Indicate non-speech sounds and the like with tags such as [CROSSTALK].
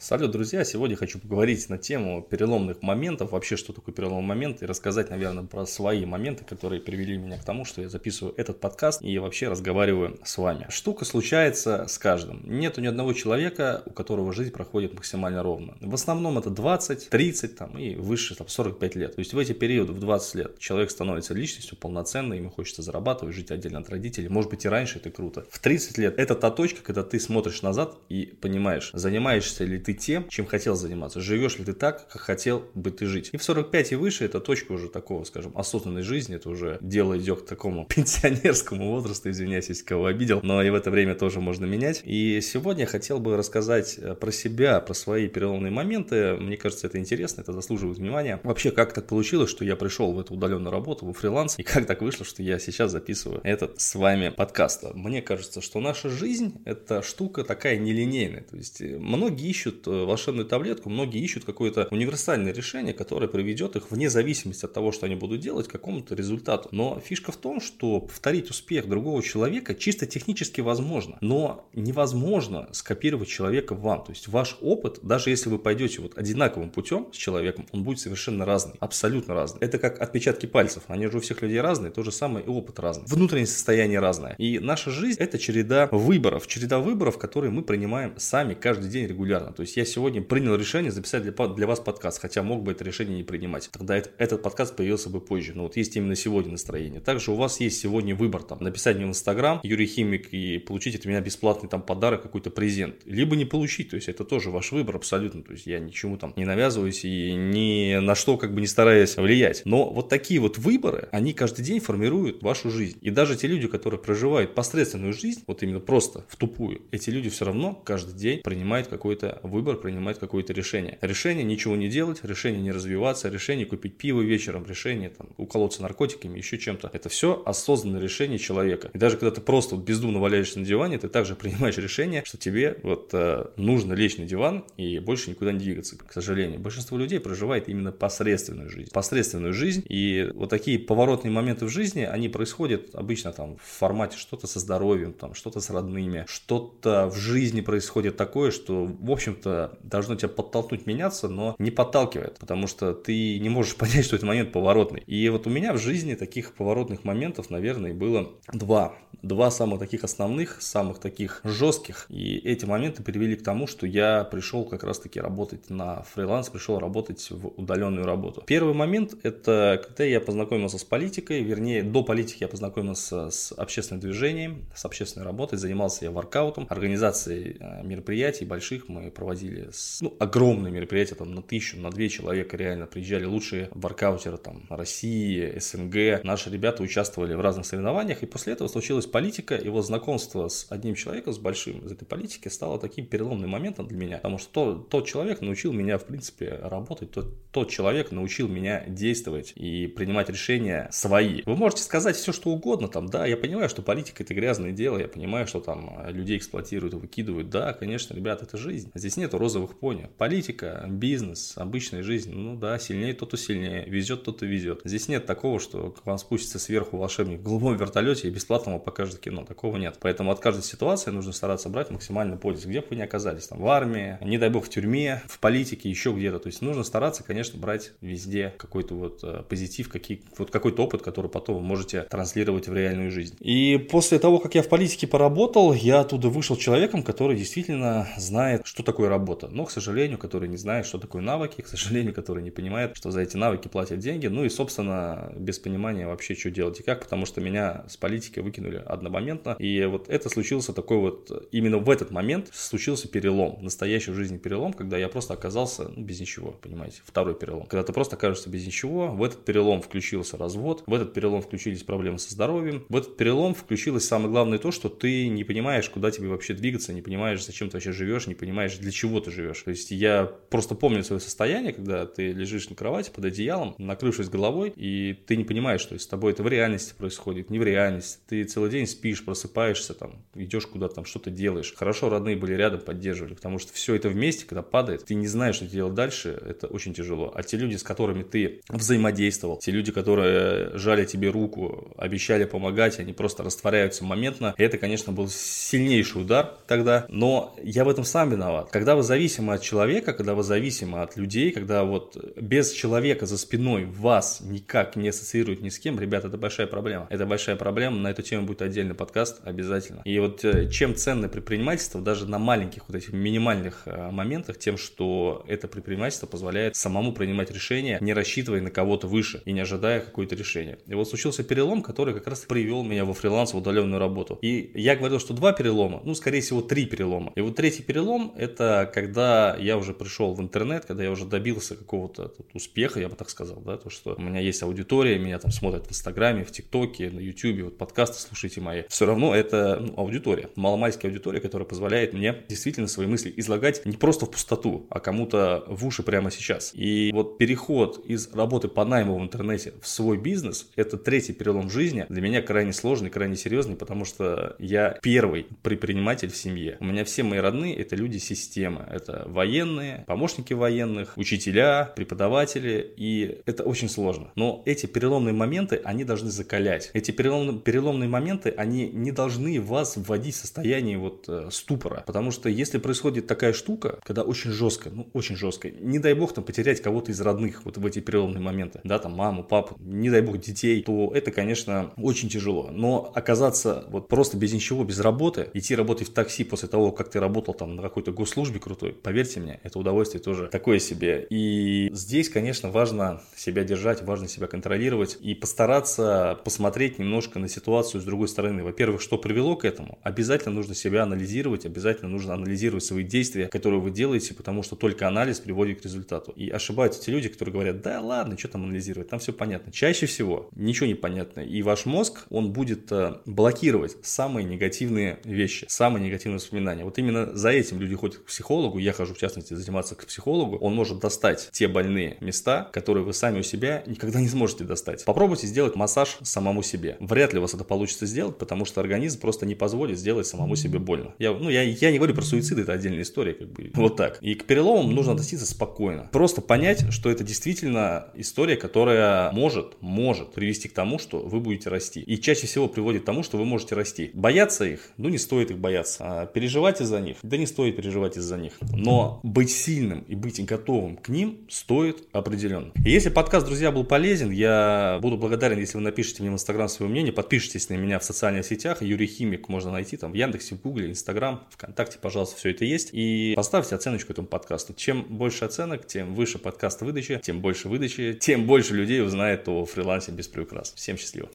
Салют, друзья! Сегодня хочу поговорить на тему переломных моментов, вообще что такое переломный момент, и рассказать, наверное, про свои моменты, которые привели меня к тому, что я записываю этот подкаст и вообще разговариваю с вами. Штука случается с каждым. Нету ни одного человека, у которого жизнь проходит максимально ровно. В основном это 20, 30 там, и выше там, 45 лет. То есть в эти периоды, в 20 лет, человек становится личностью полноценной, ему хочется зарабатывать, жить отдельно от родителей. Может быть и раньше это круто. В 30 лет это та точка, когда ты смотришь назад и понимаешь, занимаешься ли ты тем, чем хотел заниматься. Живешь ли ты так, как хотел бы ты жить. И в 45 и выше это точка уже такого, скажем, осознанной жизни. Это уже дело идет к такому [LAUGHS] пенсионерскому возрасту, извиняюсь, если кого обидел. Но и в это время тоже можно менять. И сегодня я хотел бы рассказать э, про себя, про свои переломные моменты. Мне кажется, это интересно, это заслуживает внимания. Вообще, как так получилось, что я пришел в эту удаленную работу, в фриланс, и как так вышло, что я сейчас записываю этот с вами подкаст. Мне кажется, что наша жизнь это штука такая нелинейная. То есть э, многие ищут ищут э, волшебную таблетку, многие ищут какое-то универсальное решение, которое приведет их вне зависимости от того, что они будут делать, к какому-то результату. Но фишка в том, что повторить успех другого человека чисто технически возможно, но невозможно скопировать человека вам. То есть ваш опыт, даже если вы пойдете вот одинаковым путем с человеком, он будет совершенно разный, абсолютно разный. Это как отпечатки пальцев, они же у всех людей разные, то же самое и опыт разный. Внутреннее состояние разное. И наша жизнь это череда выборов, череда выборов, которые мы принимаем сами каждый день регулярно. То есть я сегодня принял решение записать для, для вас подкаст, хотя мог бы это решение не принимать. Тогда это, этот подкаст появился бы позже. Но вот есть именно сегодня настроение. Также у вас есть сегодня выбор там написать мне в Инстаграм Юрий Химик и получить от меня бесплатный там подарок, какой-то презент. Либо не получить. То есть это тоже ваш выбор абсолютно. То есть я ничему там не навязываюсь и ни на что как бы не стараюсь влиять. Но вот такие вот выборы, они каждый день формируют вашу жизнь. И даже те люди, которые проживают посредственную жизнь, вот именно просто в тупую, эти люди все равно каждый день принимают какой-то выбор, принимать какое-то решение. Решение ничего не делать, решение не развиваться, решение купить пиво вечером, решение там, уколоться наркотиками, еще чем-то. Это все осознанное решение человека. И даже когда ты просто вот бездумно валяешься на диване, ты также принимаешь решение, что тебе вот э, нужно лечь на диван и больше никуда не двигаться. К сожалению, большинство людей проживает именно посредственную жизнь. Посредственную жизнь. И вот такие поворотные моменты в жизни, они происходят обычно там в формате что-то со здоровьем, там что-то с родными, что-то в жизни происходит такое, что, в общем-то, должно тебя подтолкнуть меняться, но не подталкивает, потому что ты не можешь [LAUGHS] понять, что этот момент поворотный. И вот у меня в жизни таких поворотных моментов, наверное, было два. Два самых таких основных, самых таких жестких. И эти моменты привели к тому, что я пришел как раз-таки работать на фриланс, пришел работать в удаленную работу. Первый момент – это когда я познакомился с политикой, вернее, до политики я познакомился с общественным движением, с общественной работой, занимался я воркаутом, организацией э, мероприятий больших мы проводили проводили с, ну, огромные мероприятия, там, на тысячу, на две человека реально приезжали. Лучшие воркаутеры, там, России, СНГ. Наши ребята участвовали в разных соревнованиях, и после этого случилась политика, и вот знакомство с одним человеком, с большим из этой политики, стало таким переломным моментом для меня, потому что тот, тот человек научил меня, в принципе, работать, тот, тот человек научил меня действовать и принимать решения свои. Вы можете сказать все, что угодно, там, да, я понимаю, что политика это грязное дело, я понимаю, что там людей эксплуатируют, выкидывают, да, конечно, ребята, это жизнь. Здесь нет розовых пони. Политика, бизнес, обычная жизнь, ну да, сильнее тот, кто сильнее, везет тот, кто везет. Здесь нет такого, что к вам спустится сверху волшебник в голубом вертолете и бесплатно вам покажет кино. Такого нет. Поэтому от каждой ситуации нужно стараться брать максимальный пользу. Где бы вы ни оказались, там, в армии, не дай бог в тюрьме, в политике, еще где-то. То есть нужно стараться, конечно, брать везде какой-то вот э, позитив, какие, вот какой-то опыт, который потом вы можете транслировать в реальную жизнь. И после того, как я в политике поработал, я оттуда вышел человеком, который действительно знает, что такое работа работа, но, к сожалению, который не знает, что такое навыки, к сожалению, который не понимает, что за эти навыки платят деньги, ну и, собственно, без понимания вообще, что делать и как, потому что меня с политики выкинули одномоментно, и вот это случился такой вот, именно в этот момент случился перелом, настоящий в жизни перелом, когда я просто оказался ну, без ничего, понимаете, второй перелом. Когда ты просто окажешься без ничего, в этот перелом включился развод, в этот перелом включились проблемы со здоровьем, в этот перелом включилось самое главное то, что ты не понимаешь, куда тебе вообще двигаться, не понимаешь, зачем ты вообще живешь, не понимаешь, для чего ты живешь. То есть я просто помню свое состояние, когда ты лежишь на кровати под одеялом, накрывшись головой, и ты не понимаешь, что с тобой это в реальности происходит, не в реальности. Ты целый день спишь, просыпаешься, там, идешь куда-то, там, что-то делаешь. Хорошо, родные были рядом, поддерживали, потому что все это вместе, когда падает, ты не знаешь, что делать дальше, это очень тяжело. А те люди, с которыми ты взаимодействовал, те люди, которые жали тебе руку, обещали помогать, они просто растворяются моментно, это, конечно, был сильнейший удар тогда, но я в этом сам виноват. Когда когда вы зависимы от человека, когда вы зависимы от людей, когда вот без человека за спиной вас никак не ассоциируют ни с кем, ребята, это большая проблема. Это большая проблема, на эту тему будет отдельный подкаст обязательно. И вот э, чем ценно предпринимательство, даже на маленьких вот этих минимальных э, моментах, тем, что это предпринимательство позволяет самому принимать решения, не рассчитывая на кого-то выше и не ожидая какое-то решение. И вот случился перелом, который как раз привел меня во фриланс, в удаленную работу. И я говорил, что два перелома, ну, скорее всего, три перелома. И вот третий перелом – это когда я уже пришел в интернет, когда я уже добился какого-то успеха, я бы так сказал, да, то, что у меня есть аудитория, меня там смотрят в Инстаграме, в ТикТоке, на Ютубе, вот подкасты слушайте мои. Все равно это ну, аудитория, маломальская аудитория, которая позволяет мне действительно свои мысли излагать не просто в пустоту, а кому-то в уши прямо сейчас. И вот переход из работы по найму в интернете в свой бизнес – это третий перелом жизни. Для меня крайне сложный, крайне серьезный, потому что я первый предприниматель в семье. У меня все мои родные – это люди системы. Это военные, помощники военных, учителя, преподаватели. И это очень сложно. Но эти переломные моменты, они должны закалять. Эти переломные, переломные моменты, они не должны вас вводить в состояние вот э, ступора. Потому что если происходит такая штука, когда очень жестко, ну очень жестко, не дай бог там потерять кого-то из родных вот в эти переломные моменты, да, там маму, папу, не дай бог детей, то это, конечно, очень тяжело. Но оказаться вот просто без ничего, без работы, идти работать в такси после того, как ты работал там на какой-то госслужбе крутой, поверьте мне, это удовольствие тоже такое себе. И здесь, конечно, важно себя держать, важно себя контролировать и постараться посмотреть немножко на ситуацию с другой стороны. Во-первых, что привело к этому? Обязательно нужно себя анализировать, обязательно нужно анализировать свои действия, которые вы делаете, потому что только анализ приводит к результату. И ошибаются те люди, которые говорят, да ладно, что там анализировать, там все понятно. Чаще всего ничего не понятно. И ваш мозг, он будет э, блокировать самые негативные вещи, самые негативные воспоминания. Вот именно за этим люди ходят к психологу, я хожу в частности заниматься к психологу, он может достать те больные места, которые вы сами у себя никогда не сможете достать. Попробуйте сделать массаж самому себе. Вряд ли у вас это получится сделать, потому что организм просто не позволит сделать самому себе больно. Я, ну, я, я не говорю про суицид, это отдельная история, как бы вот так. И к переломам нужно относиться спокойно. Просто понять, что это действительно история, которая может, может привести к тому, что вы будете расти. И чаще всего приводит к тому, что вы можете расти. Бояться их, ну не стоит их бояться. А переживать из-за них, да не стоит переживать из-за них. Но быть сильным и быть готовым к ним стоит определенно. И если подкаст, друзья, был полезен, я буду благодарен, если вы напишите мне в Инстаграм свое мнение, подпишитесь на меня в социальных сетях. Юрий Химик можно найти там в Яндексе, в Гугле, Инстаграм, ВКонтакте, пожалуйста, все это есть. И поставьте оценочку этому подкасту. Чем больше оценок, тем выше подкаст выдачи, тем больше выдачи, тем больше людей узнает о фрилансе без приукрас. Всем счастливо.